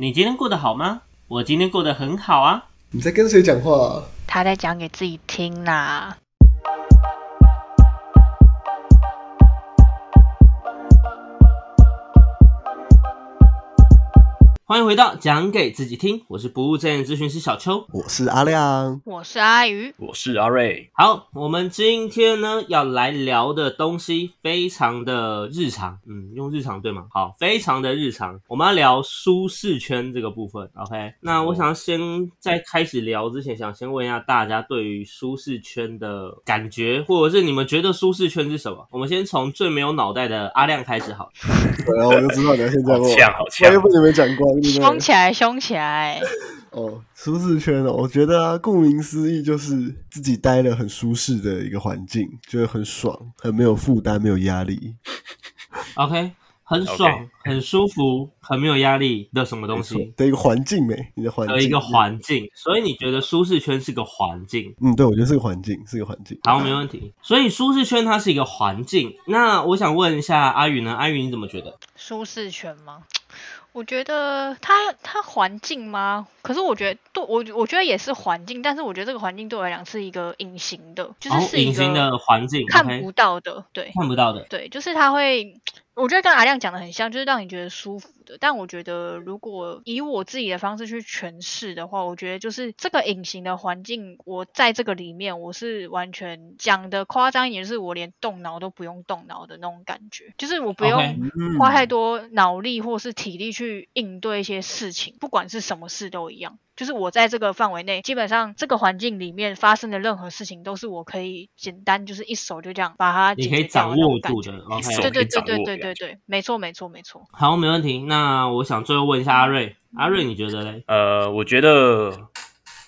你今天过得好吗？我今天过得很好啊。你在跟谁讲话、啊？他在讲给自己听啦。欢迎回到讲给自己听，我是不务正业咨询师小邱。我是阿亮。我是阿鱼，我是阿瑞，好，我们今天呢要来聊的东西非常的日常，嗯，用日常对吗？好，非常的日常，我们要聊舒适圈这个部分。OK，那我想先在开始聊之前，想先问一下大家对于舒适圈的感觉，或者是你们觉得舒适圈是什么？我们先从最没有脑袋的阿亮开始好了。对啊，我就知道你要先这样问我。好呛好我又呛被你们讲过，对凶？起来，凶起来！哦，舒适圈哦，我觉得啊，顾名思义就是自己待了很舒适的一个环境，觉得很爽，很没有负担，没有压力。OK，很爽很舒服，很没有压力的什么东西？的一个环境没？你的环境的一个环境，所以你觉得舒适圈是个环境？嗯，对，我觉得是个环境，是个环境。好，没问题。所以舒适圈它是一个环境。那我想问一下阿宇呢？阿宇你怎么觉得？舒适圈吗？我觉得它它环境吗？可是我觉得对我我觉得也是环境，但是我觉得这个环境对我来讲是一个隐形的，就是哦，是一隐形的个环境看不到的，对看不到的。对，就是它会，我觉得跟阿亮讲的很像，就是让你觉得舒服的。但我觉得如果以我自己的方式去诠释的话，我觉得就是这个隐形的环境，我在这个里面我是完全讲的夸张一点，就是我连动脑都不用动脑的那种感觉，就是我不用嗯花太多脑力或是体力去应对一些事情，不管是什么事都一样。就是我在这个范围内，基本上这个环境里面发生的任何事情，都是我可以简单就是一手就这样把它你可以解决掉掌的那种感觉握住的。对对对对对对对，没错没错没错。好，没问题。那我想最后问一下阿瑞，阿瑞你觉得嘞？呃，我觉得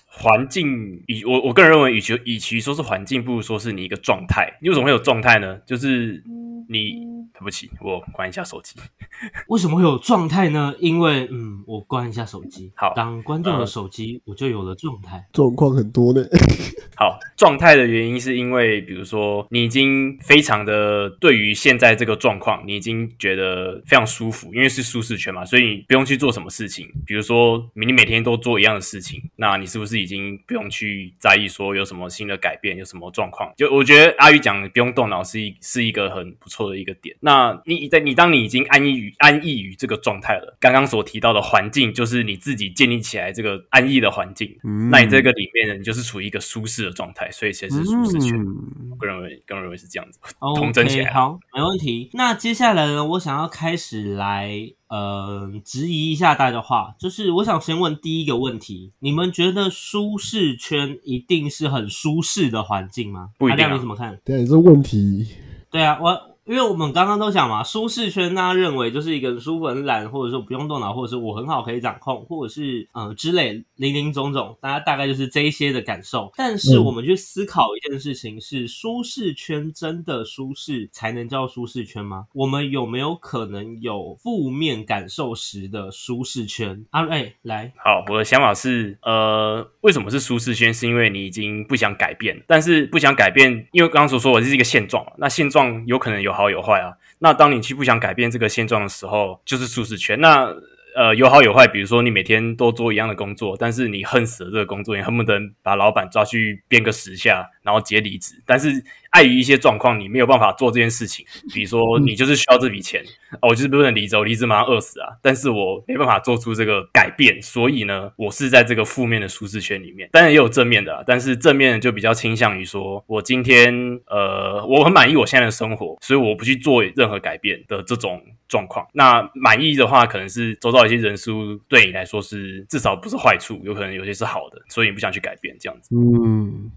环境，以我我个人认为，与其与其说是环境，不如说是你一个状态。你为什么会有状态呢？就是你，对不起，我关一下手机。为什么会有状态呢？因为嗯，我关一下手机。好当关掉了呃手机，我就有了状态。状况很多呢。好，状态的原因是因为，比如说你已经非常的对于现在这个状况，你已经觉得非常舒服，因为是舒适圈嘛，所以你不用去做什么事情。比如说你每天都做一样的事情，那你是不是已经不用去在意说有什么新的改变，有什么状况？就我觉得阿宇讲的不用动脑是一是一个很不错的一个点。那你在你当你已经安逸于安逸于这个状态了，刚刚所提到的环境就是你自己建立起来这个安逸的环境，嗯那你这个里面呢，你就是处于一个舒适的状态，所以才是舒适圈。嗯我个人认为，个人认为是这样子，统整起 OK，来。好，没问题。那接下来呢，我想要开始来呃质疑一下大家的话，就是我想先问第一个问题：你们觉得舒适圈一定是很舒适的环境吗？不一定啊阿亮你怎么看？对这问题，对啊，我因为我们刚刚都讲嘛，舒适圈大家认为就是一个很舒服、很懒，或者说不用动脑，或者是我很好可以掌控，或者是呃之类零零总总，大家大概就是这一些的感受。但是嗯我们去思考一件事情是：舒适圈真的舒适才能叫舒适圈吗？我们有没有可能有负面感受时的舒适圈？啊，哎，来，好，我的想法是，呃，为什么是舒适圈？是因为你已经不想改变，但是不想改变，因为刚刚所说我这是一个现状，那现状有可能有好有坏啊。那当你去不想改变这个现状的时候，就是舒适圈。那呃，有好有坏，比如说你每天都做一样的工作，但是你恨死了这个工作，你恨不得把老板抓去鞭个十下，然后直接离职。但是碍于一些状况，你没有办法做这件事情，比如说你就是需要这笔钱，哦，我就是不能离职，我离职马上饿死啊！但是我没办法做出这个改变，所以呢，我是在这个负面的舒适圈里面。当然也有正面的啊，但是正面的就比较倾向于说，我今天呃，我很满意我现在的生活，所以我不去做任何改变的这种状况。那满意的话，可能是周遭一些人事物对你来说是至少不是坏处，有可能有些是好的，所以你不想去改变这样子。嗯，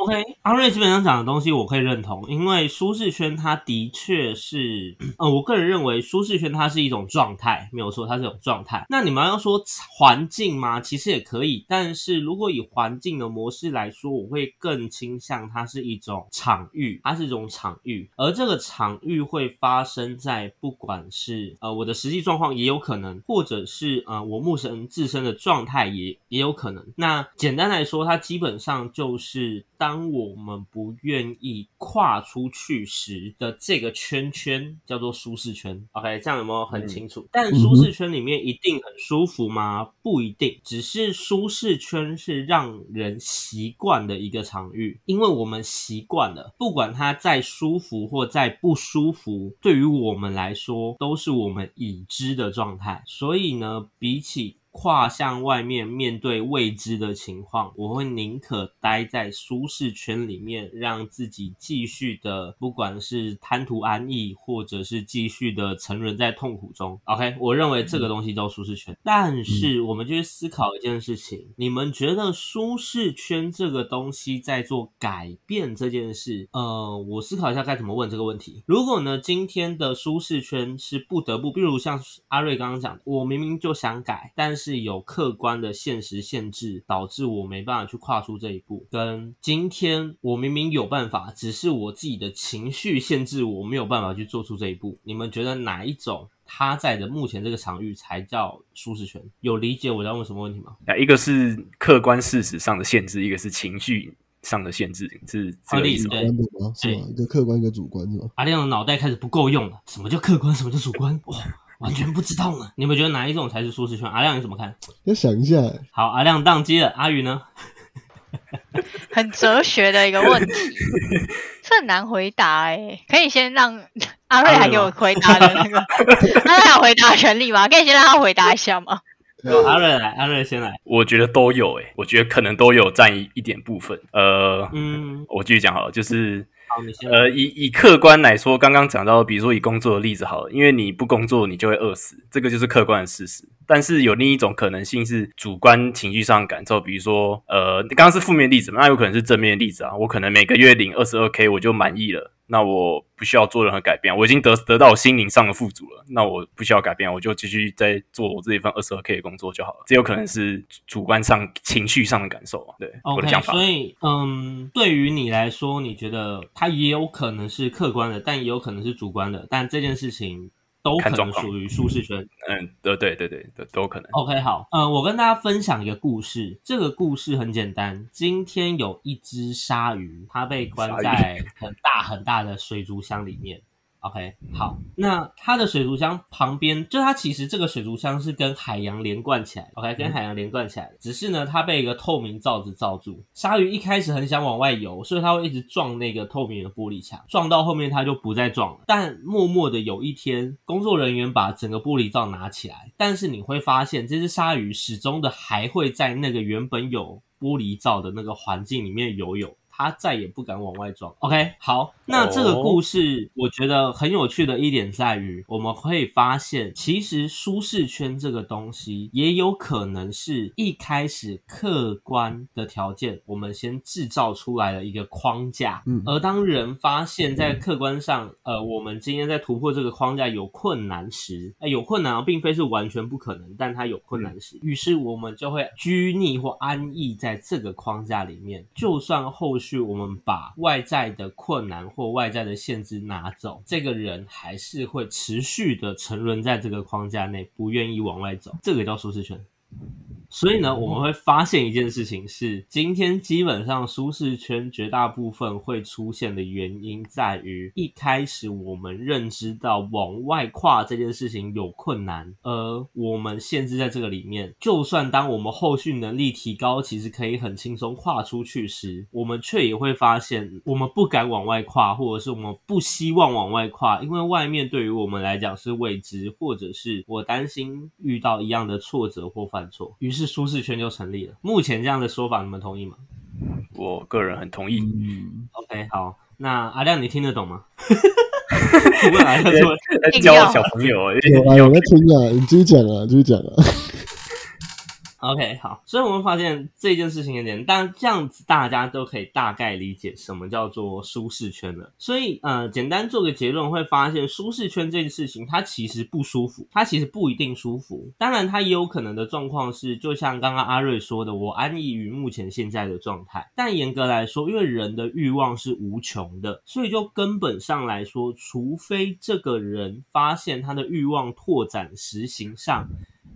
OK，阿瑞基本上讲的东西我可以认同，因为舒适圈它的确是，呃，我个人认为舒适圈它是一种状态，没有错，它是一种状态。那你们要说环境吗？其实也可以，但是如果以环境的模式来说，我会更倾向它是一种场域，它是一种场域，而这个场域会发生在不管是呃我的实际状况也有可能，或者是呃我目前自身的状态也也有可能。那简单来说，它基本上就是。当我们不愿意跨出去时的这个圈圈叫做舒适圈。OK，这样有没有很清楚？但舒适圈里面一定很舒服吗？不一定，只是舒适圈是让人习惯的一个场域，因为我们习惯了，不管它再舒服或再不舒服，对于我们来说都是我们已知的状态。所以呢，比起跨向外面面对未知的情况，我会宁可待在舒适圈里面，让自己继续的，不管是贪图安逸，或者是继续的沉沦在痛苦中。OK，我认为这个东西叫舒适圈。但是我们就去思考一件事情：你们觉得舒适圈这个东西在做改变这件事？呃，我思考一下该怎么问这个问题。如果呢，今天的舒适圈是不得不，比如像阿瑞刚刚讲，我明明就想改，但是是有客观的现实限制，导致我没办法去跨出这一步。跟今天我明明有办法，只是我自己的情绪限制我没有办法去做出这一步。你们觉得哪一种他在的目前这个场域才叫舒适圈？有理解我在问什么问题吗？啊，一个是客观事实上的限制，一个是情绪上的限制，是这个意思吗？对？是吗？一个客观，一个主观是吗？阿亮的脑袋开始不够用了。什么叫客观？什么叫主观？哇，完全不知道呢。你们觉得哪一种才是舒适圈？阿亮你怎么看？要想一下欸，好，阿亮宕机了。阿宇呢？很哲学的一个问题，这很难回答哎、可以先让阿瑞还给我回答的那个，阿瑞有回答的权利吗？可以先让他回答一下吗？有阿瑞来，阿瑞先来。我觉得都有诶、我觉得可能都有占一一点部分。呃，嗯，我继续讲好了，就是。呃，以以客观来说，刚刚讲到，比如说以工作的例子好了，因为你不工作，你就会饿死，这个就是客观的事实。但是有另一种可能性是主观情绪上的感受，比如说，呃，刚刚是负面例子嘛，那有可能是正面例子啊。我可能每个月领二十二 k，我就满意了，那我不需要做任何改变，我已经得得到我心灵上的富足了，那我不需要改变，我就继续在做我这一份二十二 k 的工作就好了。这有可能是主观上情绪上的感受啊，对我的想法。所以嗯，对于你来说，你觉得它也有可能是客观的，但也有可能是主观的，但这件事情都可能属于舒适圈。嗯，对对对对都，都有可能。OK，好，呃，我跟大家分享一个故事。这个故事很简单，今天有一只鲨鱼，它被关在很大很大的水族箱里面。OK，好，那它的水族箱旁边，就它其实这个水族箱是跟海洋连贯起来，OK，跟海洋连贯起来的，只是呢，它被一个透明罩子罩住。鲨鱼一开始很想往外游，所以它会一直撞那个透明的玻璃墙，撞到后面它就不再撞了。但默默的有一天，工作人员把整个玻璃罩拿起来，但是你会发现，这只鲨鱼始终的还会在那个原本有玻璃罩的那个环境里面游泳。它再也不敢往外撞。OK，好，那这个故事我觉得很有趣的一点在于，我们会发现，其实舒适圈这个东西也有可能是一开始客观的条件，我们先制造出来的一个框架。嗯。而当人发现，在客观上，呃，我们今天在突破这个框架有困难时，呃、有困难、啊、并非是完全不可能，但它有困难时，于是我们就会拘泥或安逸在这个框架里面，就算后续我们把外在的困难或外在的限制拿走，这个人还是会持续的沉沦在这个框架内，不愿意往外走，这个叫舒适圈。所以呢，我们会发现一件事情是，今天基本上舒适圈绝大部分会出现的原因在于，一开始我们认知到往外跨这件事情有困难，而我们限制在这个里面。就算当我们后续能力提高，其实可以很轻松跨出去时，我们却也会发现，我们不敢往外跨，或者是我们不希望往外跨，因为外面对于我们来讲是未知，或者是我担心遇到一样的挫折或犯错，于是舒适圈就成立了。目前这样的说法，你们同意吗我个人很同意。嗯，？OK，好，那阿亮你听得懂吗？问阿亮说，在教小朋友，有啊，有在听啊，你继续讲啊，继续讲啊。OK，好，所以我们发现这件事情有点，但这样子大家都可以大概理解什么叫做舒适圈了。所以，呃，简单做个结论，会发现舒适圈这件事情，它其实不舒服，它其实不一定舒服。当然，它也有可能的状况是，就像刚刚阿瑞说的，我安逸于目前现在的状态。但严格来说，因为人的欲望是无穷的，所以就根本上来说，除非这个人发现他的欲望拓展实行上。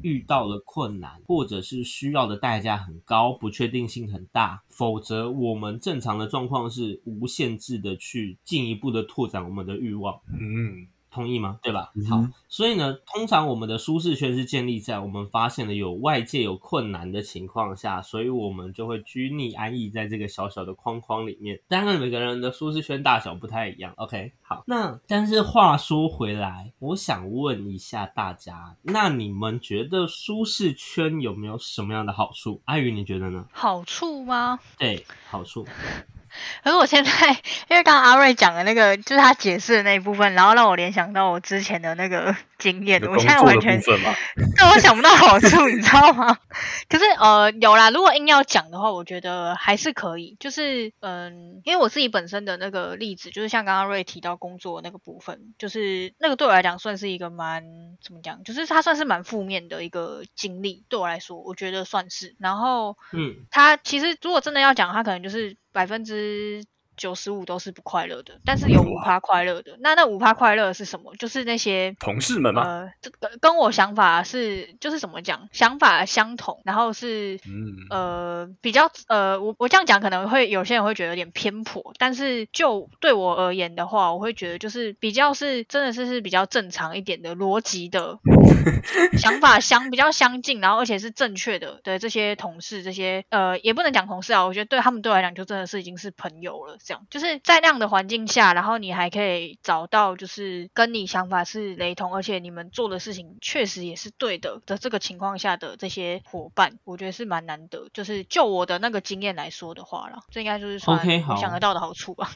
遇到了困难，或者是需要的代价很高，不确定性很大，否则我们正常的状况是无限制的去进一步的拓展我们的欲望。嗯，同意吗？对吧？嗯好，所以呢，通常我们的舒适圈是建立在我们发现了有外界有困难的情况下，所以我们就会拘泥安逸在这个小小的框框里面。当然，每个人的舒适圈大小不太一样。OK，好，那但是话说回来，我想问一下大家，那你们觉得舒适圈有没有什么样的好处？阿宇，你觉得呢？好处吗？对，好处。可是我现在，因为刚刚阿瑞讲的那个，就是他解释的那一部分，然后让我联想到我之前的那个经验，我现在完全部分嘛，对我想不到好处，你知道吗？可是呃，有啦，如果硬要讲的话，我觉得还是可以。就是嗯，因为我自己本身的那个例子，就是像刚刚瑞提到工作那个部分，就是那个对我来讲算是一个蛮怎么讲，就是它算是蛮负面的一个经历，对我来说，我觉得算是。然后嗯，他其实如果真的要讲，他可能就是百分之九十五都是不快乐的，但是有五趴快乐的。那那五趴快乐是什么？就是那些同事们吗，呃，这个跟我想法是就是怎么讲，想法相同，然后是嗯，呃比较呃，我我这样讲可能会有些人会觉得有点偏颇，但是就对我而言的话，我会觉得就是比较是真的是是比较正常一点的逻辑的想法相比较相近，然后而且是正确的对这些同事，这些呃也不能讲同事啊，我觉得对他们对我来讲就真的是已经是朋友了，这样就是在那样的环境下，然后你还可以找到就是跟你想法是雷同，而且你们做的事情确实也是对的的这个情况下的这些伙伴，我觉得是蛮难得。就是就我的那个经验来说的话啦，这应该就是算 OK，好我想得到的好处吧。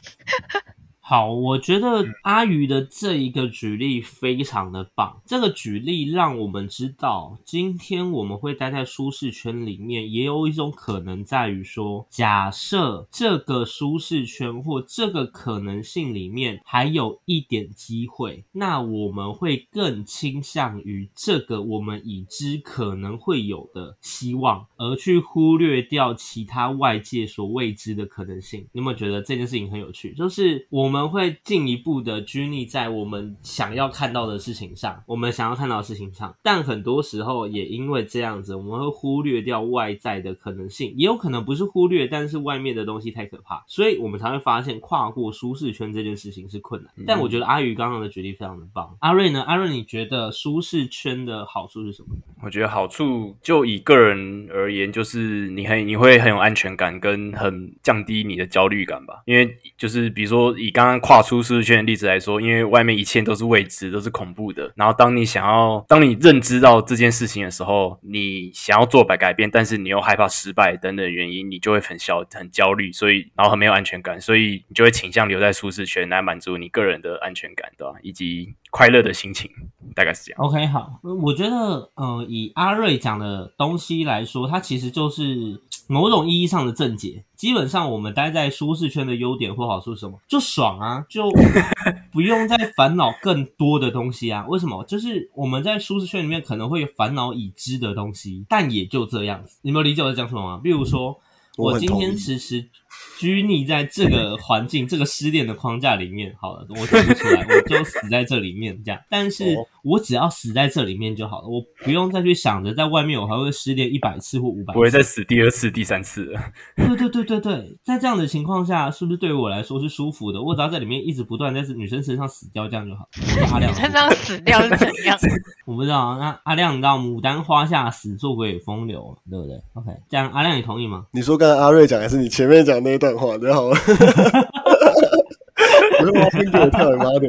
好，我觉得阿鱼的这一个举例非常的棒。这个举例让我们知道，今天我们会待在舒适圈里面，也有一种可能在于说，假设这个舒适圈或这个可能性里面还有一点机会，那我们会更倾向于这个我们已知可能会有的希望，而去忽略掉其他外界所未知的可能性。你有没有觉得这件事情很有趣？就是我们会进一步的拘泥在我们想要看到的事情上，我们想要看到的事情上，但很多时候也因为这样子，我们会忽略掉外在的可能性，也有可能不是忽略，但是外面的东西太可怕，所以我们才会发现跨过舒适圈这件事情是困难。但我觉得阿宇刚刚的举例非常的棒。阿瑞呢？阿瑞，你觉得舒适圈的好处是什么？我觉得好处就以个人而言，就是你很你会很有安全感，跟很降低你的焦虑感吧。因为就是比如说以刚刚刚跨出舒适圈的例子来说，因为外面一切都是未知，都是恐怖的。然后当你想要当你认知到这件事情的时候，你想要做改改变，但是你又害怕失败等等原因，你就会很焦很焦虑，所以然后很没有安全感，所以你就会倾向留在舒适圈来满足你个人的安全感，对吧？以及快乐的心情，大概是这样。OK，好，我觉得，呃，以阿瑞讲的东西来说，它其实就是某种意义上的正解。基本上，我们待在舒适圈的优点或好处是什么？就爽啊，就 不用再烦恼更多的东西啊。为什么？就是我们在舒适圈里面可能会烦恼已知的东西，但也就这样子。你们有理解我在讲什么吗？比如说，我今天我很同意迟迟拘泥在这个环境、这个失恋的框架里面，好了，我走不出来，我就死在这里面这样。但是哦我只要死在这里面就好了，我不用再去想着在外面我还会失恋一百次或五百次不会再。死第二次、第三次了。对对对对对，在这样的情况下，是不是对于我来说是舒服的？我只要在里面一直不断在女生身上死掉，这样就好。我说阿亮 你，身上死掉是怎样？我不知道。那阿亮，你知道牡丹花下死，做鬼也风流，对不对？OK，这样阿亮你同意吗？你说刚才阿瑞讲还是你前面讲那一段话 就好了？我说我先给我跳，你妈的！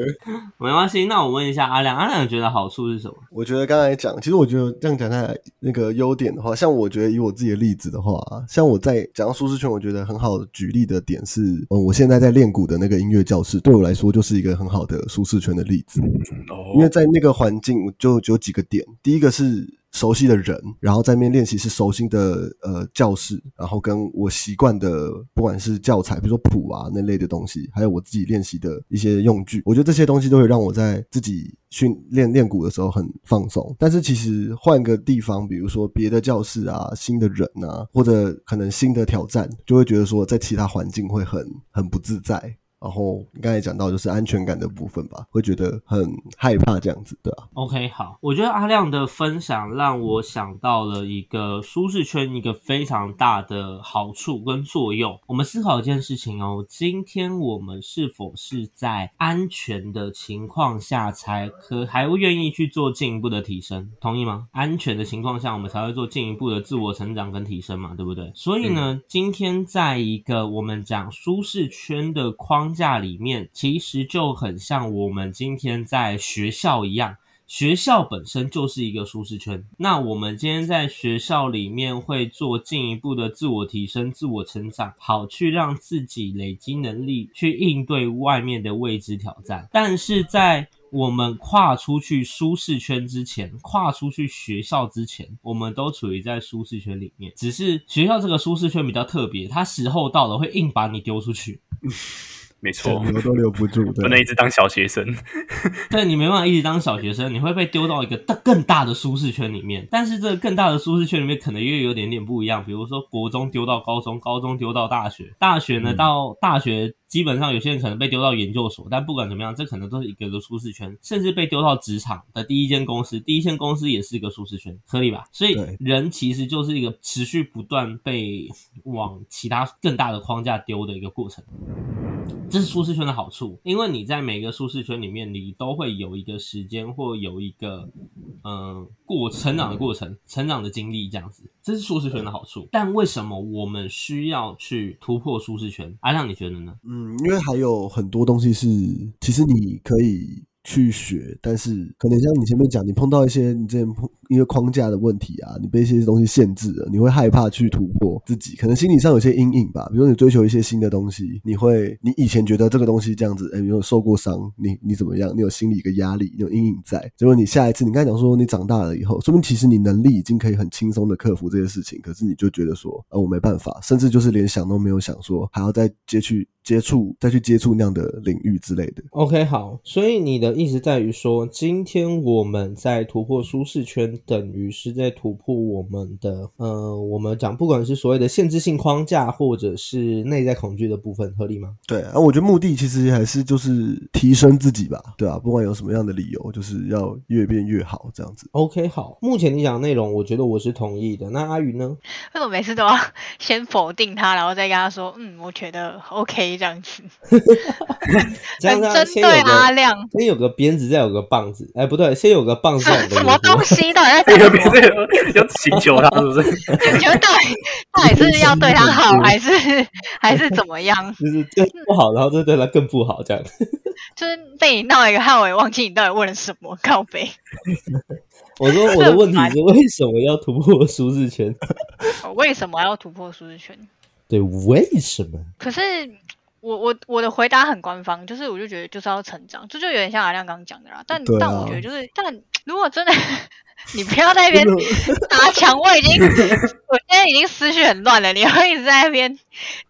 没关系，那我问一下阿亮，阿亮你觉得好处是什么？我觉得刚才讲，其实我觉得这样讲下来，那个优点的话，像我觉得以我自己的例子的话，像我在讲到舒适圈，我觉得很好的举例的点是，嗯，我现在在练鼓的那个音乐教室，对我来说就是一个很好的舒适圈的例子。哦因为在那个环境就就有几个点，第一个是熟悉的人，然后在面练习是熟悉的呃教室，然后跟我习惯的不管是教材，比如说谱啊那类的东西，还有我自己练习的一些用具，我觉得这些东西都会让我在自己训练练鼓的时候很放松。但是其实换个地方，比如说别的教室啊、新的人啊，或者可能新的挑战，就会觉得说在其他环境会很很不自在。然后你刚才讲到就是安全感的部分吧，会觉得很害怕这样子，对啊。OK，好，我觉得阿亮的分享让我想到了一个舒适圈一个非常大的好处跟作用。我们思考一件事情哦，今天我们是否是在安全的情况下才可还会愿意去做进一步的提升？同意吗？安全的情况下，我们才会做进一步的自我成长跟提升嘛，对不对？所以呢，今天在一个我们讲舒适圈的框架里面，其实就很像我们今天在学校一样。学校本身就是一个舒适圈。那我们今天在学校里面会做进一步的自我提升、自我成长，好去让自己累积能力，去应对外面的未知挑战。但是在我们跨出去舒适圈之前，跨出去学校之前，我们都处于在舒适圈里面。只是学校这个舒适圈比较特别，它时候到了会硬把你丢出去。没错，留都留不住，不能，一直当小学生。对你没办法一直当小学生，你会被丢到一个大更大的舒适圈里面。但是这个更大的舒适圈里面可能又有点点不一样，比如说国中丢到高中，高中丢到大学，大学呢嗯到大学基本上有些人可能被丢到研究所，但不管怎么样，这可能都是一个个舒适圈，甚至被丢到职场的第一间公司，第一间公司也是一个舒适圈，合理吧？所以人其实就是一个持续不断被往其他更大的框架丢的一个过程。这是舒适圈的好处，因为你在每个舒适圈里面，你都会有一个时间或有一个嗯、呃过成长的过程、成长的经历这样子，这是舒适圈的好处。但为什么我们需要去突破舒适圈？阿亮，你觉得呢？嗯，因为还有很多东西是，其实你可以去学，但是可能像你前面讲，你碰到一些你之前碰因为框架的问题啊，你被一些东西限制了，你会害怕去突破自己，可能心理上有些阴影吧。比如你追求一些新的东西，你会你以前觉得这个东西这样子，哎，你有受过伤，你你怎么样？你有心理一个压力，你有阴影在。结果你下一次，你刚才讲说你长大了以后，说明其实你能力已经可以很轻松的克服这些事情，可是你就觉得说，呃，我没办法，甚至就是连想都没有想说还要再接去接触，再去接触那样的领域之类的。OK，好，所以你的意思在于说，今天我们在突破舒适圈，等于是在突破我们的，呃，我们讲不管是所谓的限制性框架，或者是内在恐惧的部分，合理吗？对啊，我觉得目的其实还是就是提升自己吧，对啊，不管有什么样的理由，就是要越变越好这样子。OK，好，目前你讲的内容，我觉得我是同意的。那阿云呢？为什么每次都要先否定他，然后再跟他说，嗯，我觉得 OK 这样子，这 样 这样很针对阿亮，先有个鞭子，再有个棒子。哎，不对，先有个棒子，再有个什么东西？到底要请求他是不是？你觉得到底到底是要对他好，还是还是怎么样？就是对不好，然后就对他更不好，这样。就是被你闹一个害我也忘记你到底问了什么，靠背。我说我的问题是为什么要突破舒适圈？我为什么要突破舒适圈？对，为什么？可是我我我的回答很官方，就是我就觉得就是要成长，这就有点像阿亮刚刚讲的啦。但、啊但我觉得就是，但如果真的你不要在那边 打墙，我已经我现在已经思绪很乱了，你会一直在那边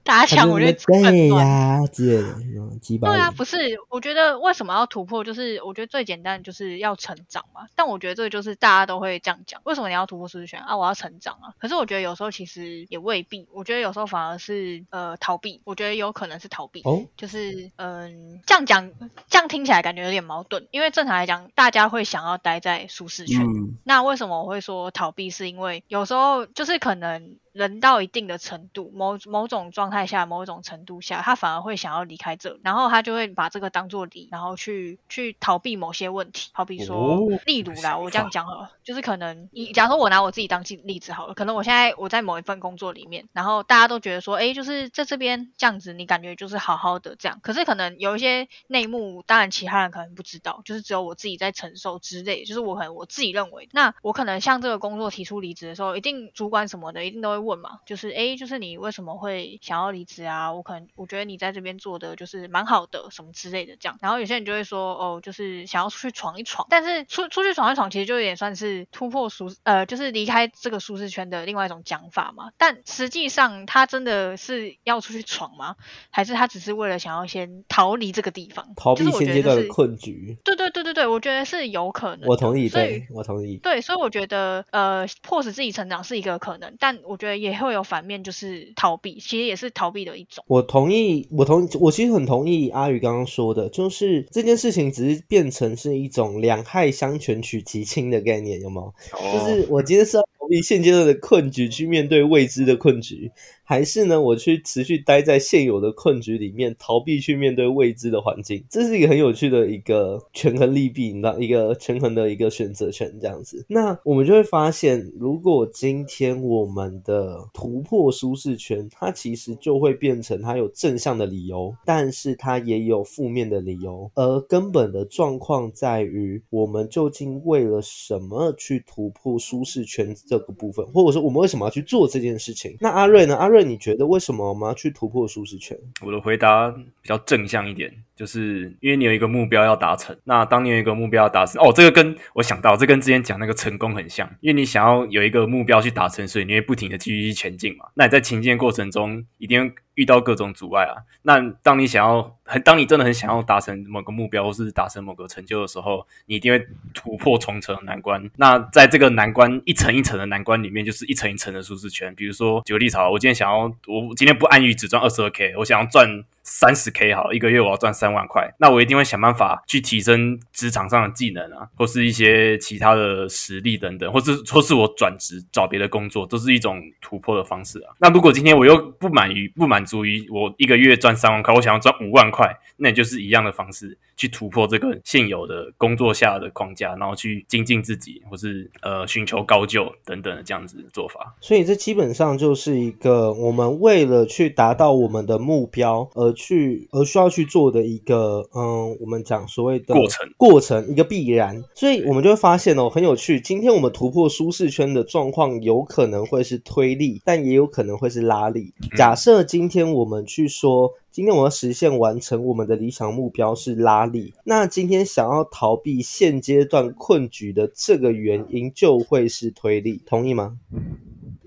打墙，我觉得很对乱。呀之类的，对啊，不是，我觉得为什么要突破，就是我觉得最简单就是要成长嘛。但我觉得这个就是大家都会这样讲，为什么你要突破舒适圈啊？我要成长啊。可是我觉得有时候其实也未必，我觉得有时候反而是呃逃避，我觉得有可能是逃避。哦，就是嗯，这样讲，这样听起来感觉有点矛盾，因为正常来讲，大家会想要待在舒适圈。嗯，那为什么我会说逃避？是因为有时候就是可能人到一定的程度，某某种状态下、某种程度下，他反而会想要离开这，然后他就会把这个当做理，然后去去逃避某些问题。好比说，哦例如啦，我这样讲好了，就是可能你假如说我拿我自己当例例子好了，可能我现在我在某一份工作里面，然后大家都觉得说，哎，就是在这边这样子，你感觉就是好好的这样，可是可能有一些内幕，当然其他人可能不知道，就是只有我自己在承受之类，就是我可能我自己认为，那我可能向这个工作提出离职的时候，一定主管什么的一定都会问嘛，就是哎，就是你为什么会想要离职啊？我可能我觉得你在这边做的就是蛮好的，什么之类的这样。然后有些人就会说，哦，就是想要出去闯一闯，但是出出去闯一闯，其实就有点算是突破舒呃，就是离开这个舒适圈的另外一种讲法嘛。但实际上，他真的是要出去闯吗？还是他只是为了想要先逃离这个地方？逃避就是我现阶段的困局。对对对对对，我觉得是有可能。我同意，对我同意。对，所以我觉得呃，迫使自己成长是一个可能，但我觉得也会有反面，就是逃避，其实也是逃避的一种。我同意，我同我其实很同意阿宇刚刚说的，就是这件事情只是变成是一种两害相权取其轻的概念，有吗？就是我今天是要逃避现阶段的困局，去面对未知的困局。还是呢，我去持续待在现有的困局里面，逃避去面对未知的环境，这是一个很有趣的一个权衡利弊，那，一个权衡的一个选择权这样子。那我们就会发现，如果今天我们的突破舒适圈，它其实就会变成它有正向的理由，但是它也有负面的理由。而根本的状况在于，我们究竟为了什么去突破舒适圈这个部分，或者说我们为什么要去做这件事情？那阿瑞呢？阿瑞。你觉得为什么我们要去突破舒适圈？我的回答比较正向一点，就是因为你有一个目标要达成。那当你有一个目标要达成，哦，这个跟我想到，这跟之前讲那个成功很像。因为你想要有一个目标去达成，所以你会不停的继续去前进嘛。那你在前进的过程中，一定。遇到各种阻碍啊，那当你想要很，当你真的很想要达成某个目标或是达成某个成就的时候，你一定会突破重重难关。那在这个难关一层一层的难关里面，就是一层一层的舒适圈。比如说举个例子啊，我今天想要，我今天不安于只赚二十二 k，我想要赚。三十 K 好，一个月我要赚三万块，那我一定会想办法去提升职场上的技能啊，或是一些其他的实力等等，或是或是我转职找别的工作，都是一种突破的方式啊。那如果今天我又不满于不满足于我一个月赚三万块，我想要赚五万块，那也就是一样的方式去突破这个现有的工作下的框架，然后去精进自己，或是呃寻求高就等等的这样子的做法。所以这基本上就是一个我们为了去达到我们的目标而。去而需要去做的一个，嗯，我们讲所谓的过程，过程一个必然，所以我们就会发现哦，很有趣。今天我们突破舒适圈的状况，有可能会是推力，但也有可能会是拉力。假设今天我们去说，今天我要实现完成我们的理想目标是拉力，那今天想要逃避现阶段困局的这个原因，就会是推力，同意吗？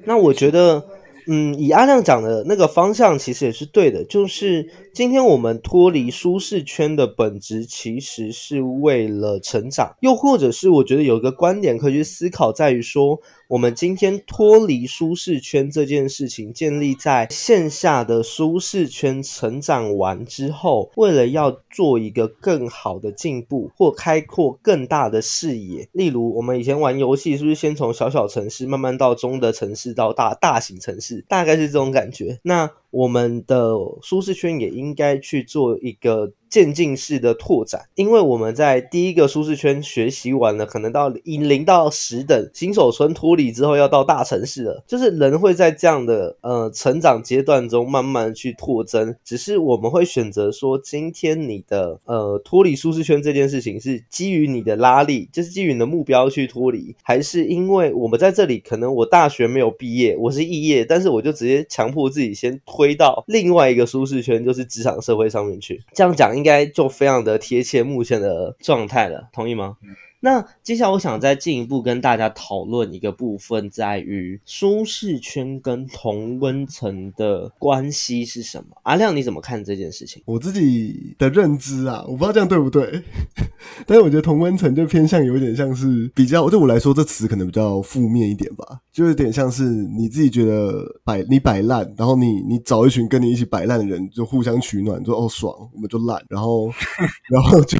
那我觉得。嗯，以阿亮讲的那个方向其实也是对的，就是今天我们脱离舒适圈的本质其实是为了成长，又或者是我觉得有一个观点可以去思考，在于说。我们今天脱离舒适圈这件事情，建立在线下的舒适圈成长完之后，为了要做一个更好的进步或开阔更大的视野。例如，我们以前玩游戏，是不是先从小小城市慢慢到中的城市到大大型城市，大概是这种感觉。那我们的舒适圈也应该去做一个。渐进式的拓展，因为我们在第一个舒适圈学习完了，可能到以零到十等新手村脱离之后，要到大城市了。就是人会在这样的呃成长阶段中慢慢去拓增，只是我们会选择说，今天你的呃脱离舒适圈这件事情是基于你的拉力，就是基于你的目标去脱离，还是因为我们在这里可能我大学没有毕业，我是肄业，但是我就直接强迫自己先推到另外一个舒适圈，就是职场社会上面去。这样讲应。该就非常的贴切目前的状态了，同意吗？那接下来我想再进一步跟大家讨论一个部分，在于舒适圈跟同温层的关系是什么？阿亮你怎么看这件事情？我自己的认知啊，我不知道这样对不对，但是我觉得同温层就偏向有点像是比较对我来说，这词可能比较负面一点吧，就有点像是你自己觉得摆你摆烂，然后你你找一群跟你一起摆烂的人，就互相取暖，就哦爽，我们就烂，然后 然后就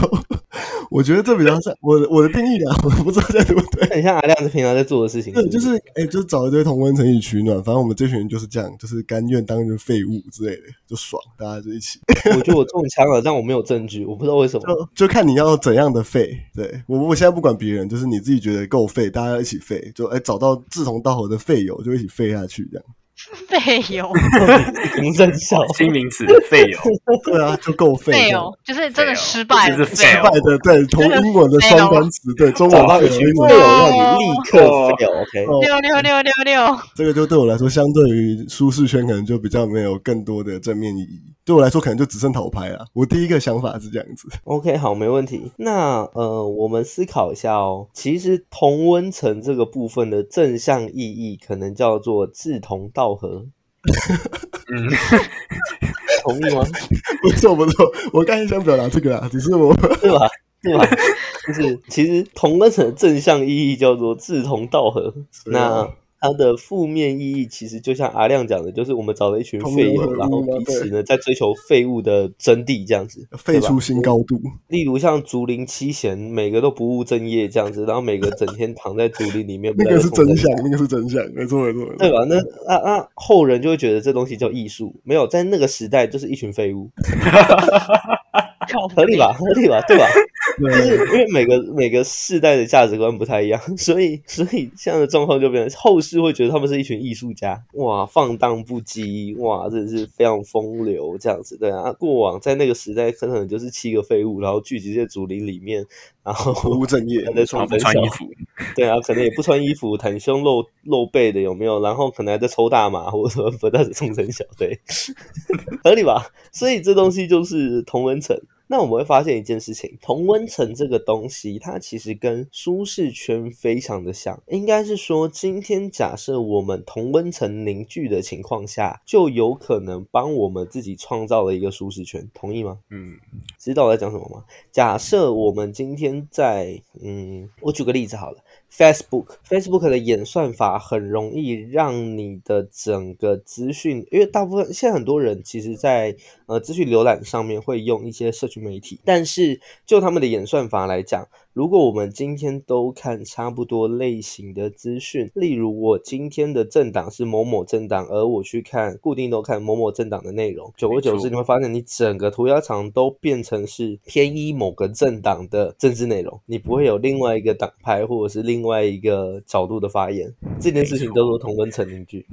我觉得这比较像我我的。定义啊，我不知道在对不对，很像阿亮子平常在做的事情。对，就是哎，就找一堆同温层一起取暖，反正我们这群人就是这样，就是甘愿当一个废物之类的，就爽，大家就一起。我觉得我中枪了，但我没有证据，我不知道为什么。就就看你要怎样的废。对我，我现在不管别人，就是你自己觉得够废，大家一起废。就哎，找到志同道合的废友，就一起废下去，这样。废油，名真笑，新名词 废油，对啊，就够废。废油就是真的失败，就是失败的。对，从英文的双关词，对，中文到语句废油，让你立刻废油。OK，六六六六六，这个就对我来说，相对于舒适圈，可能就比较没有更多的正面意义。对我来说，可能就只剩头牌了。我第一个想法是这样子。OK，好，没问题。那呃，我们思考一下哦。其实同温层这个部分的正向意义，可能叫做志同道合。嗯，同意吗？不错不错，我刚才想表达这个啊，只是我 对吧？对吧？就是其实同温层正向意义叫做志同道合。那。它的负面意义其实就像阿亮讲的，就是我们找了一群废友，流合污然后彼此呢在追求废物的真谛这样子，废出新高度。例如像竹林七贤，每个都不务正业这样子，然后每个整天躺在竹林里面，那个是真相，那个是真相，没错没错。没错对吧？那那那后人就会觉得这东西叫艺术，没有在那个时代就是一群废物，合理吧？合理吧？对吧？就是因为每个每个世代的价值观不太一样，所以所以这样的状况就变成后世会觉得他们是一群艺术家，哇，放荡不羁，哇，真的是非常风流这样子，对啊。过往在那个时代，可能就是七个废物，然后聚集在竹林里面，然后不务正业在然后不冲分小穿衣服，对啊，可能也不穿衣服，袒胸露露背的有没有？然后可能还在抽大麻，或者说不但是冲成小队，合理吧？所以这东西就是同文层。那我们会发现一件事情，同温层这个东西，它其实跟舒适圈非常的像。应该是说，今天假设我们同温层凝聚的情况下，就有可能帮我们自己创造了一个舒适圈，同意吗？嗯，知道我在讲什么吗？假设我们今天在，嗯，我举个例子好了，Facebook，Facebook 的演算法很容易让你的整个资讯，因为大部分现在很多人其实在呃资讯浏览上面会用一些社群媒体，但是就他们的演算法来讲，如果我们今天都看差不多类型的资讯，例如我今天的政党是某某政党，而我去看固定都看某某政党的内容，久而久之你会发现你整个涂鸦墙都变成是偏依某个政党的政治内容，你不会有另外一个党派或者是另外一个角度的发言，这件事情叫做同温层凝聚。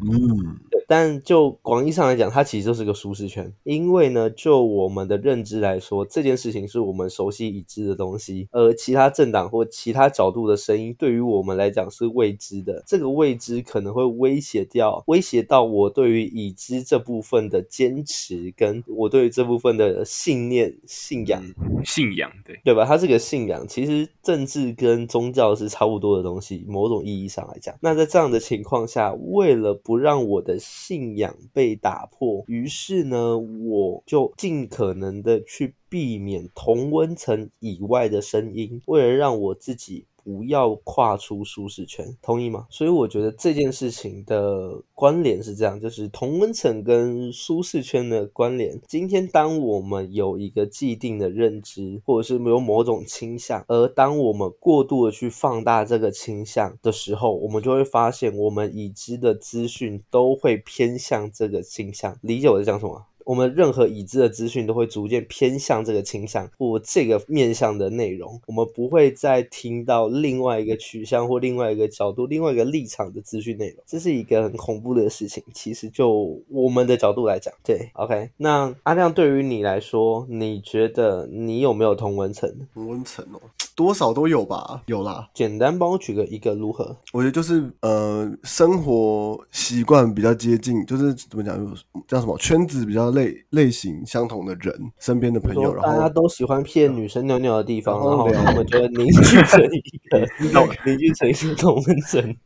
嗯，但就广义上来讲，它其实就是个舒适圈，因为呢，就我们的认知来说，这件事情是我们熟悉已知的东西，而其他政党或其他角度的声音，对于我们来讲是未知的。这个未知可能会威胁掉，威胁到我对于已知这部分的坚持，跟我对于这部分的信念、信仰。信仰对，对吧？它是个信仰，其实政治跟宗教是差不多的东西，某种意义上来讲。那在这样的情况下，为了不让我的信仰被打破，于是呢，我就尽可能的去避免同温层以外的声音，为了让我自己。不要跨出舒适圈，同意吗？所以我觉得这件事情的关联是这样，就是同温层跟舒适圈的关联。今天当我们有一个既定的认知，或者是有某种倾向，而当我们过度的去放大这个倾向的时候，我们就会发现我们已知的资讯都会偏向这个倾向。理解我在讲什么？我们任何已知的资讯都会逐渐偏向这个倾向或这个面向的内容，我们不会再听到另外一个取向或另外一个角度、另外一个立场的资讯内容，这是一个很恐怖的事情。其实就我们的角度来讲，对，OK。那阿亮对于你来说，你觉得你有没有同文层？同温层哦，多少都有吧，有啦。简单帮我举个一个如何？我觉得就是呃，生活习惯比较接近，就是怎么讲，叫什么圈子比较类类型相同的人，身边的朋友，然后大家都喜欢骗女生尿尿的地方，然后然后聊他们就凝聚成一个 凝聚成一个同温层，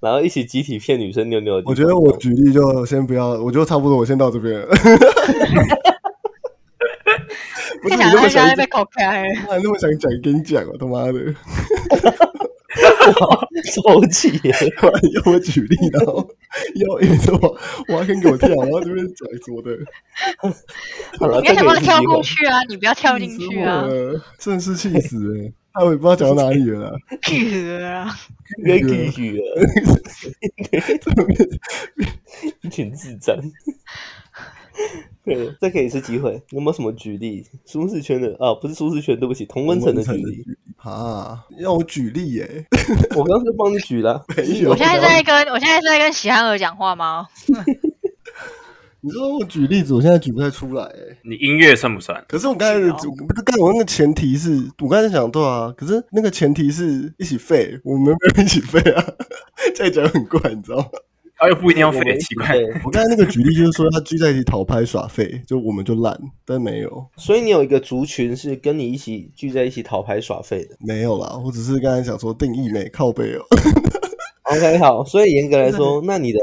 然后一起集体骗女生尿尿的地方。我觉得我举例就先不要，我就差不多，我先到这边了。不是你那么想被，口开那么想讲，跟你讲哦，他妈的！抽气我举例，然后 要一直我我要先给我跳，然后这边讲什么的，好了，你要想办法跳。过去啊，你不要跳进去啊，呃，真是气死了！哎，我也不知道讲到哪里了啦。去了啊！该继续了，一群智障。对，这可以是机会。有没有什么举例？舒适圈的啊，不是舒适圈，对不起，同温层的举例。啊，要我举例耶？我刚刚就帮你举了。没有我现在是在跟我现在是在跟喜憨儿讲话吗？你说我举例子，我现在举不太出来哎。你音乐算不算？可是我刚才不是刚才我那个前提是，我刚才在讲对啊，可是那个前提是一起废，我们没有一起废啊，这样讲很怪，你知道吗？啊，又不一定要废，我们奇怪。我刚才那个举例就是说，他聚在一起讨拍耍废，就我们就烂，但没有，所以你有一个族群是跟你一起聚在一起讨拍耍废的。没有啦，我只是刚才想说定义美靠背哦。OK，好，所以严格来说，那你的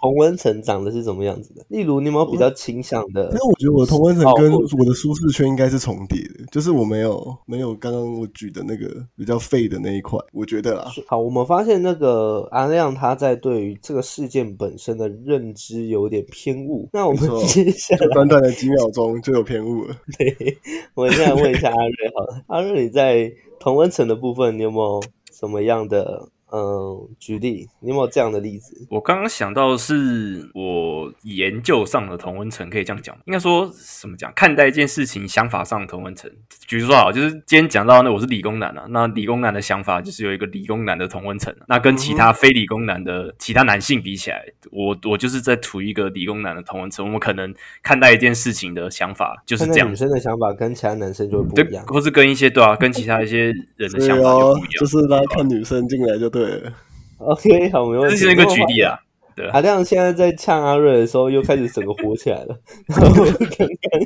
同温层长得是怎么样子的？例如，你有没有比较倾向的因为我觉得我的同温层跟哦我的舒适圈应该是重叠的，就是我没有没有刚刚我举的那个比较废的那一块，我觉得啦。好，我们发现那个阿亮他在对于这个事件本身的认知有点偏误。那我们接下来短短的几秒钟就有偏误了。对，我现在问一下阿瑞好了，阿瑞你在同温层的部分，你有没有什么样的嗯举例？你有没有这样的例子？我刚刚想到的是我研究上的同温层，可以这样讲，应该说什么讲？看待一件事情想法上的同温层。举例说好，就是今天讲到那我是理工男啊，那理工男的想法就是有一个理工男的同温层，啊那跟其他非理工男的其他男性比起来，我我就是在处于一个理工男的同温层，我们可能看待一件事情的想法就是这样女。生的想法跟其他男生就不一样，。或是跟一些对啊，跟其他一些人的想法不一样。，就是大家看女生进来就对了。OK，好，没问题。这是一个举例啊。对啊阿亮现在在呛阿瑞的时候，又开始整个火起来了。然后刚刚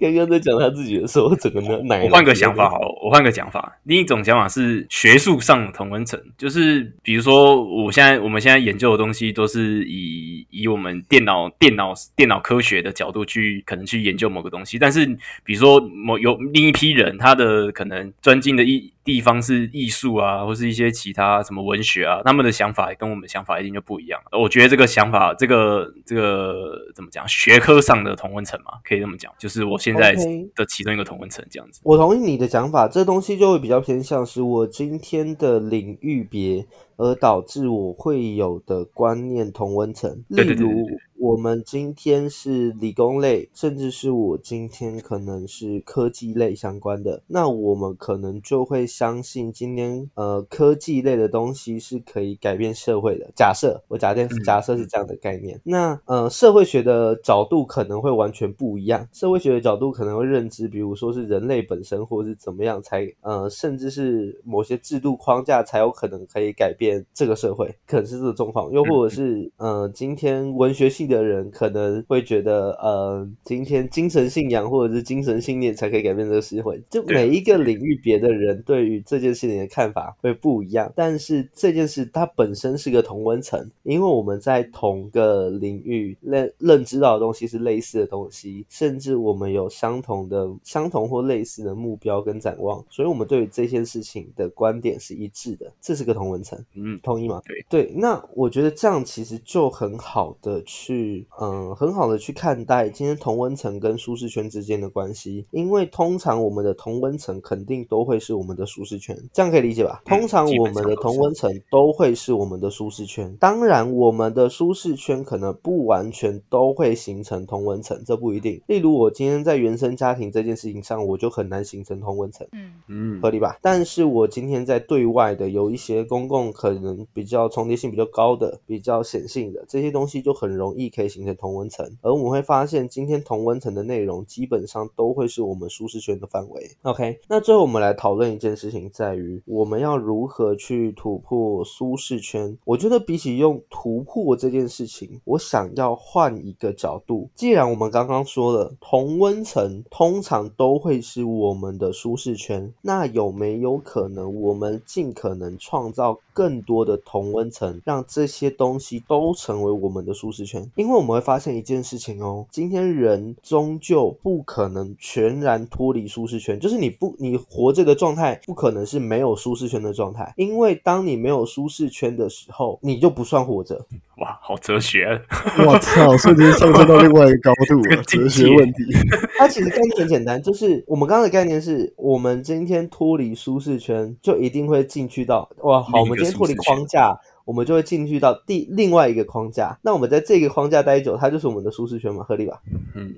刚刚在讲他自己的时候，整个奶奶。我换个想法好了，我换个讲法。另一种讲法是学术上的同温层，就是比如说，我现在我们现在研究的东西都是以以我们电脑电脑电脑科学的角度去可能去研究某个东西，但是比如说某有另一批人，他的可能专精的一地方是艺术啊，或是一些其他什么文学啊，他们的想法跟我们的想法一定就不一样。我觉得这个想法，这个这个怎么讲，学科上的同温层嘛，可以这么讲，就是我现在的其中一个同温层这样子。我同意你的讲法，这东西就会比较偏向是我今天的领域别，而导致我会有的观念同温层。例如对，我们今天是理工类，甚至是我今天可能是科技类相关的，那我们可能就会相信今天呃科技类的东西是可以改变社会的。假设我假定嗯假设是这样的概念，那呃社会学的角度可能会完全不一样。社会学的角度可能会认知，比如说是人类本身，或是怎么样才呃，甚至是某些制度框架才有可能可以改变这个社会，可能是这个状况。又或者是呃，今天文学系的人可能会觉得呃，今天精神信仰或者是精神信念才可以改变这个社会。就每一个领域别的人对于这件事情的看法会不一样，但是这件事它本身是个同温层，因为我们在同个领域认认知到的东西是类似的东西，甚至我们有相同的、相同或类似的目标跟展望，所以我们对于这件事情的观点是一致的，这是个同温层。嗯，同意吗？对对，那我觉得这样其实就很好的去，嗯，很好的去看待今天同温层跟舒适圈之间的关系，因为通常我们的同温层肯定都会是我们的舒适圈，这样可以理解吧？嗯通常我们的同温层都会是我们的舒适圈，当然我们的舒适圈可能不完全都会形成同温层，这不一定。例如我今天在原生家庭这件事情上，我就很难形成同温层。嗯嗯合理吧？但是我今天在对外的有一些公共可能比较重叠性比较高的、比较显性的这些东西，就很容易可以形成同温层。而我们会发现，今天同温层的内容基本上都会是我们舒适圈的范围。OK，那最后我们来讨论一件事情，在于我们要如何去突破舒适圈。我觉得比起用突破这件事情，我想要换一个角度。既然我们刚刚说了，同温层通常都会是我们的舒适圈，那有没有可能我们尽可能创造更多的同温层，让这些东西都成为我们的舒适圈？因为我们会发现一件事情哦，今天人终究不可能全然脱离舒适圈，就是你不你活着的状态不可能是没有舒适圈的状态，因为当你没有舒适圈的时候，你就不算活着。哇，好哲学啊，我操，瞬间上升到另外一个高度了，哲学界问题。它其实概念很简单，就是我们刚刚的概念是，我们今天脱离舒适圈，就一定会进去到哇，好，我们今天脱离框架，我们就会进去到第另外一个框架。那我们在这个框架待久，它就是我们的舒适圈嘛，合理吧？嗯，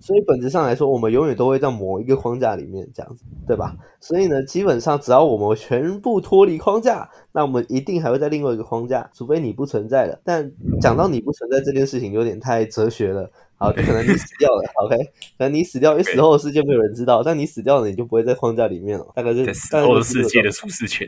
所以本质上来说，我们永远都会在某一个框架里面这样子，对吧？所以呢，基本上只要我们全部脱离框架，那我们一定还会在另外一个框架，除非你不存在了。但讲到你不存在这件事情，有点太哲学了。好，就可能你死掉了，OK？可能你死掉，因为死后的世界没有人知道，但你死掉了，你就不会在框架里面了，大概是在死后的世界的舒适圈，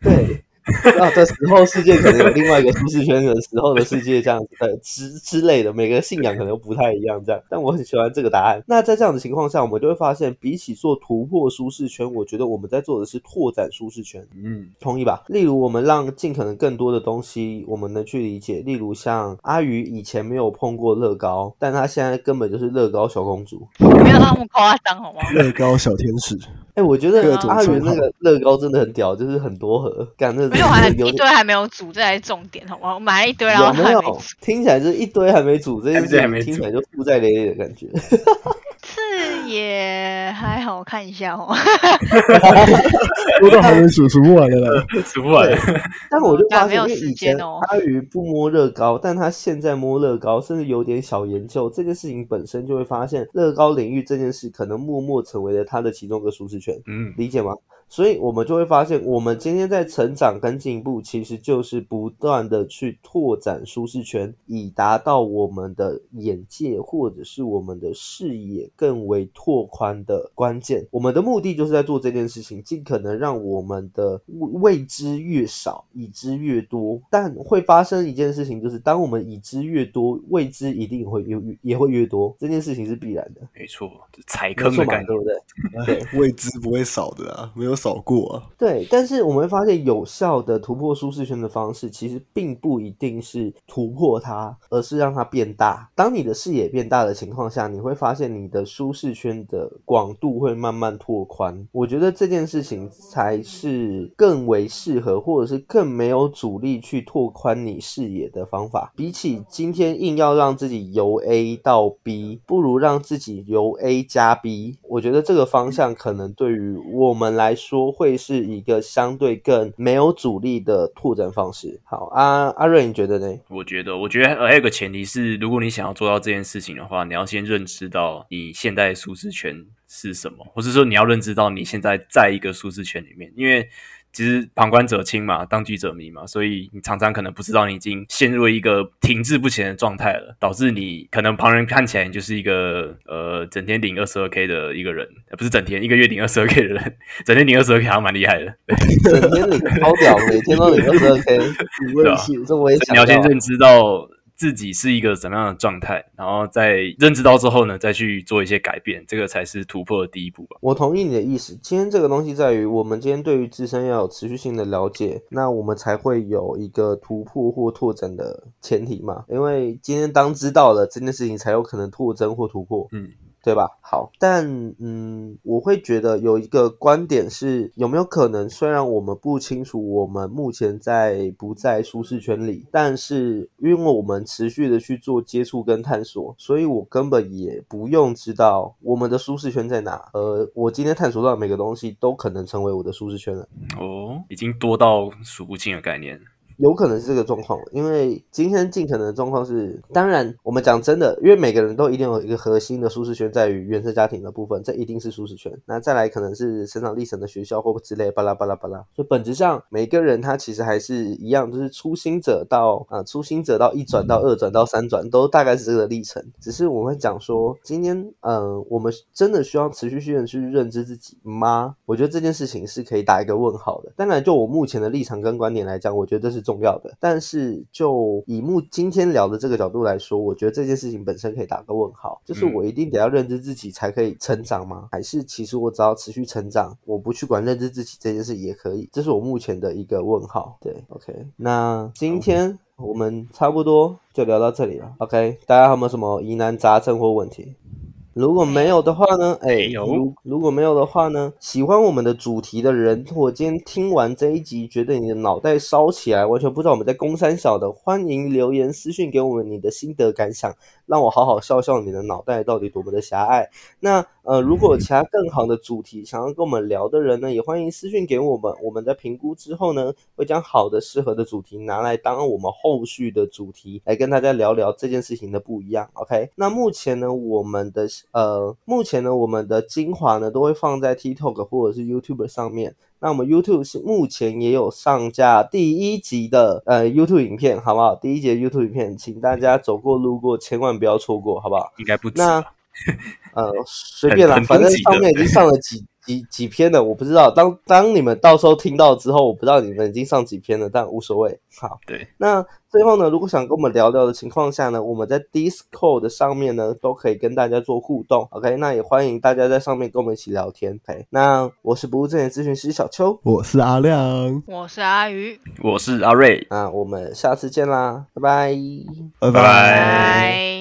对，啊，这时候世界可能有另外一个舒适圈的时候的世界这样子的之之类的，每个信仰可能不太一样这样。但我很喜欢这个答案。那在这样的情况下，我们就会发现，比起做突破舒适圈，我觉得我们在做的是拓展舒适圈。嗯，同意吧？例如，我们让尽可能更多的东西我们能去理解。例如，像阿宇以前没有碰过乐高，但他现在根本就是乐高小公主。不要那么夸张，好吗？乐高小天使，哎、我觉得阿元那个乐高真的很屌，就是很多盒，感觉而且我还一堆还没有煮，这才是重点，好吗？我买了一堆，然后还没有。听起来就是一堆还没煮，这件事还没煮情听起来就负债累累的感觉。是也还好，我看一下哦。我 都还没数数不完的了。数不完。但我就发现，没有时因为以前间哦阿宇不摸乐高，但他现在摸乐高，甚至有点小研究这件事情本身，就会发现乐高领域这件事可能默默成为了他的其中一个舒适圈。嗯，理解吗？所以我们就会发现，我们今天在成长跟进步，其实就是不断的去拓展舒适圈，以达到我们的眼界或者是我们的视野更为拓宽的关键。我们的目的就是在做这件事情，尽可能让我们的未未知越少，已知越多。但会发生一件事情，就是当我们已知越多，未知一定会越越也会越多，这件事情是必然的，没错，踩坑的感觉。对不对？对。未知不会少的啊，没有少过啊。对，但是我们会发现，有效的突破舒适圈的方式，其实并不一定是突破它，而是让它变大。当你的视野变大的情况下，你会发现你的舒适圈的广度会慢慢拓宽。我觉得这件事情才是更为适合，或者是更没有阻力去拓宽你视野的方法。比起今天硬要让自己由 A 到 B，不如让自己由 A 加 B。我觉得这个方向可能对于我们来说说会是一个相对更没有阻力的拓展方式。好，阿阿瑞，你觉得呢？我觉得，我觉得还有个前提是，如果你想要做到这件事情的话，你要先认知到你现在舒适圈是什么，或是说你要认知到你现在在一个舒适圈里面，因为。其实旁观者清嘛，当局者迷嘛，所以你常常可能不知道你已经陷入了一个停滞不前的状态了，导致你可能旁人看起来你就是一个呃整天领二十二 k 的一个人，呃不是整天一个月领二十二 k 的人，整天领二十二 k 好像蛮厉害的。整天领超屌，每天都领二十二 K，我也是，这我也想所以你要先到认知到自己是一个怎么样的状态，然后在认知到之后呢，再去做一些改变，这个才是突破的第一步吧。我同意你的意思。今天这个东西在于，我们今天对于自身要有持续性的了解，那我们才会有一个突破或拓展的前提嘛。因为今天当知道了这件事情，才有可能拓增或突破。嗯，对吧？好，但嗯，我会觉得有一个观点是，有没有可能，虽然我们不清楚我们目前在不在舒适圈里，但是因为我们持续的去做接触跟探索，所以我根本也不用知道我们的舒适圈在哪。呃，我今天探索到每个东西都可能成为我的舒适圈了。哦，已经多到数不清的概念。有可能是这个状况，因为今天尽可能的状况是，当然我们讲真的，因为每个人都一定有一个核心的舒适圈在于原生家庭的部分，这一定是舒适圈。那再来可能是成长历程的学校或之类巴拉巴拉巴拉。所以本质上每个人他其实还是一样，就是初心者到啊、初心者到一转到二转到三转，都大概是这个历程。只是我会讲说，今天嗯、我们真的需要持续性的去认知自己吗？我觉得这件事情是可以打一个问号的。当然，就我目前的立场跟观点来讲，我觉得这是重要的。但是就以目今天聊的这个角度来说，我觉得这件事情本身可以打个问号，就是我一定得要认知自己才可以成长吗？还是其实我只要持续成长，我不去管认知自己这件事也可以？这是我目前的一个问号。对，OK，那今天。我们差不多就聊到这里了，OK？大家有没有什么疑难杂症或问题？如果没有的话呢？哎，如如果没有的话呢？喜欢我们的主题的人，或今天听完这一集，觉得你的脑袋烧起来，完全不知道我们在攻三小的，欢迎留言私讯给我们你的心得感想，让我好好笑笑你的脑袋到底多么的狭隘。那呃，如果有其他更好的主题想要跟我们聊的人呢，也欢迎私讯给我们。我们在评估之后呢，会将好的、适合的主题拿来当我们后续的主题，来跟大家聊聊这件事情的不一样。OK，那目前呢，我们的呃，目前呢，我们的精华呢都会放在 TikTok 或者是 YouTube 上面。那我们 YouTube 是目前也有上架第一集的呃 YouTube 影片，好不好？第一集的 YouTube 影片，请大家走过路过千万不要错过，好不好？应该不止那。呃，随便啦，反正上面已经上了几几几篇了，我不知道。当当你们到时候听到之后，我不知道你们已经上几篇了，但无所谓。好，对，那最后呢，如果想跟我们聊聊的情况下呢，我们在 Discord 上面呢都可以跟大家做互动。OK，那也欢迎大家在上面跟我们一起聊天。OK，那我是不务正业咨询师小邱，我是阿亮，我是阿鱼，我是阿瑞，那我们下次见啦，拜拜。拜拜拜拜。